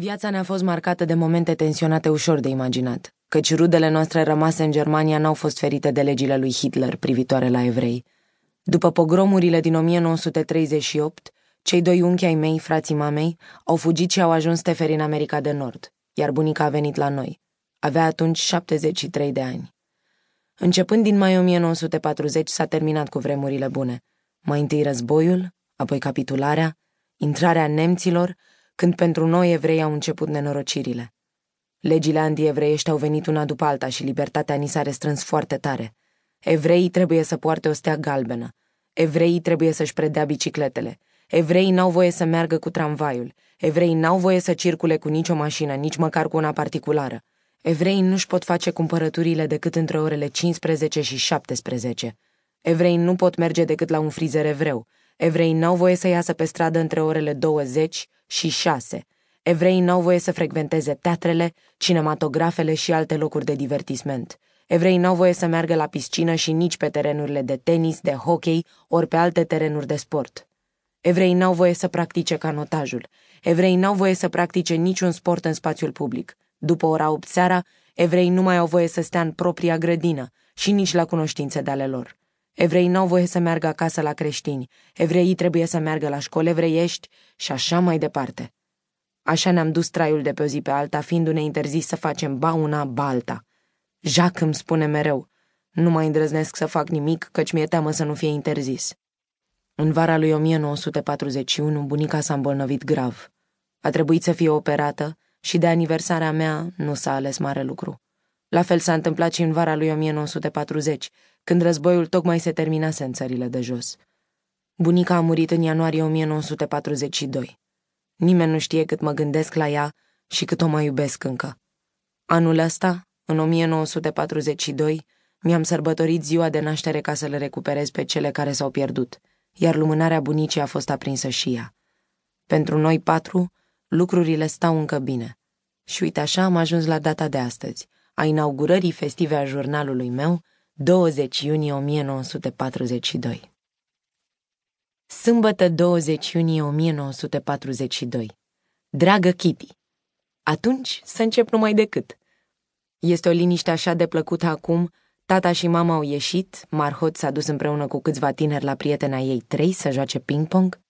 Viața ne-a fost marcată de momente tensionate ușor de imaginat, căci rudele noastre rămase în Germania n-au fost ferite de legile lui Hitler privitoare la evrei. După pogromurile din 1938, cei doi unchi ai mei, frații mamei, au fugit și au ajuns teferi în America de Nord, iar bunica a venit la noi. Avea atunci 73 de ani. Începând din mai 1940 s-a terminat cu vremurile bune. Mai întâi războiul, apoi capitularea, intrarea nemților, când pentru noi evrei au început nenorocirile. Legile antievreiești au venit una după alta și libertatea ni s-a restrâns foarte tare. Evreii trebuie să poarte o stea galbenă. Evreii trebuie să-și predea bicicletele. Evreii n-au voie să meargă cu tramvaiul. Evreii n-au voie să circule cu nicio mașină, nici măcar cu una particulară. Evreii nu-și pot face cumpărăturile decât între orele 15 și 17. Evreii nu pot merge decât la un frizer evreu. Evreii n-au voie să iasă pe stradă între orele 20 și 6. Evreii n-au voie să frecventeze teatrele, cinematografele și alte locuri de divertisment. Evreii n-au voie să meargă la piscină și nici pe terenurile de tenis, de hockey, ori pe alte terenuri de sport. Evreii n-au voie să practice canotajul. Evreii n-au voie să practice niciun sport în spațiul public. După ora 8 seara, evrei nu mai au voie să stea în propria grădină și nici la cunoștințe de ale lor. Evrei n-au voie să meargă acasă la creștini, evreii trebuie să meargă la școli evreiești și așa mai departe. Așa ne-am dus traiul de pe o zi pe alta, fiindu-ne interzis să facem ba una, ba alta. Jacques îmi spune mereu, nu mai îndrăznesc să fac nimic, căci mi-e teamă să nu fie interzis. În vara lui 1941, bunica s-a îmbolnăvit grav. A trebuit să fie operată și de aniversarea mea nu s-a ales mare lucru. La fel s-a întâmplat și în vara lui 1940, când războiul tocmai se terminase în țările de jos. Bunica a murit în ianuarie 1942. Nimeni nu știe cât mă gândesc la ea și cât o mai iubesc încă. Anul ăsta, în 1942, mi-am sărbătorit ziua de naștere ca să le recuperez pe cele care s-au pierdut, iar lumânarea bunicii a fost aprinsă și ea. Pentru noi patru, lucrurile stau încă bine. Și uite așa am ajuns la data de astăzi, a inaugurării festive a jurnalului meu, 20 iunie 1942. Sâmbătă 20 iunie 1942. Dragă Kitty, atunci să încep numai decât. Este o liniște așa de plăcută acum, tata și mama au ieșit, Marhot s-a dus împreună cu câțiva tineri la prietena ei trei să joace ping-pong.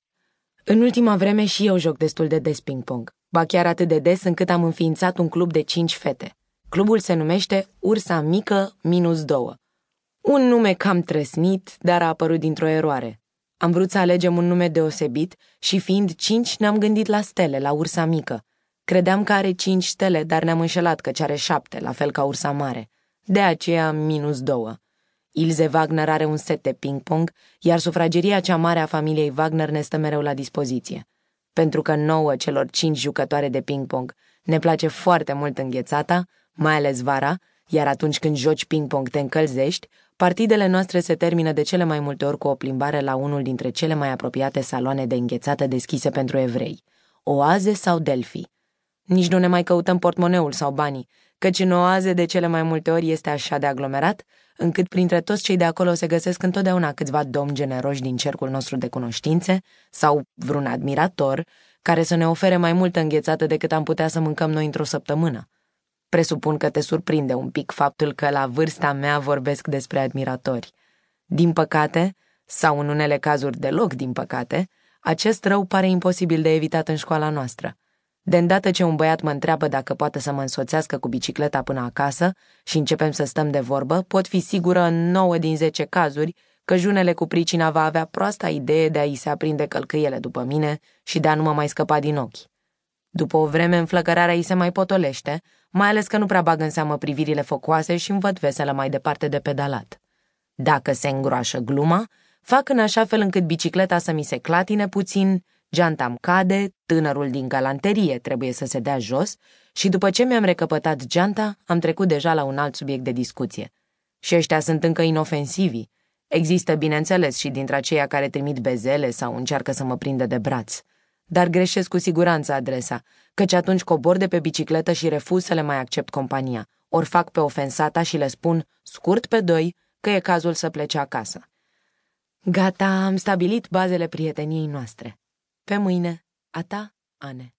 În ultima vreme și eu joc destul de des ping-pong, ba chiar atât de des încât am înființat un club de cinci fete. Clubul se numește Ursa Mică minus două. Un nume cam trăsnit, dar a apărut dintr-o eroare. Am vrut să alegem un nume deosebit și fiind cinci ne-am gândit la stele, la ursa mică. Credeam că are cinci stele, dar ne-am înșelat că are șapte, la fel ca ursa mare. De aceea minus două. Ilze Wagner are un set de ping-pong, iar sufrageria cea mare a familiei Wagner ne stă mereu la dispoziție. Pentru că nouă celor cinci jucătoare de ping-pong ne place foarte mult înghețata, mai ales vara, iar atunci când joci ping-pong te încălzești, partidele noastre se termină de cele mai multe ori cu o plimbare la unul dintre cele mai apropiate saloane de înghețată deschise pentru evrei, Oaze sau Delphi. Nici nu ne mai căutăm portmoneul sau banii, căci în oaze de cele mai multe ori este așa de aglomerat, încât printre toți cei de acolo se găsesc întotdeauna câțiva domni generoși din cercul nostru de cunoștințe sau vreun admirator care să ne ofere mai multă înghețată decât am putea să mâncăm noi într-o săptămână. Presupun că te surprinde un pic faptul că la vârsta mea vorbesc despre admiratori. Din păcate, sau în unele cazuri deloc din păcate, acest rău pare imposibil de evitat în școala noastră. De îndată ce un băiat mă întreabă dacă poate să mă însoțească cu bicicleta până acasă și începem să stăm de vorbă, pot fi sigură în 9 din 10 cazuri că junele cu pricina va avea proasta idee de a-i se aprinde călcâiele după mine și de a nu mă mai scăpa din ochi. După o vreme, înflăcărarea îi se mai potolește, mai ales că nu prea bag în seamă privirile focoase și îmi văd veselă mai departe de pedalat. Dacă se îngroașă gluma, fac în așa fel încât bicicleta să mi se clatine puțin, geanta îmi cade, tânărul din galanterie trebuie să se dea jos și după ce mi-am recăpătat geanta, am trecut deja la un alt subiect de discuție. Și ăștia sunt încă inofensivi. Există, bineînțeles, și dintre aceia care trimit bezele sau încearcă să mă prindă de braț dar greșesc cu siguranță adresa, căci atunci cobor de pe bicicletă și refuz să le mai accept compania, ori fac pe ofensata și le spun, scurt pe doi, că e cazul să plece acasă. Gata, am stabilit bazele prieteniei noastre. Pe mâine, a ta, Ane.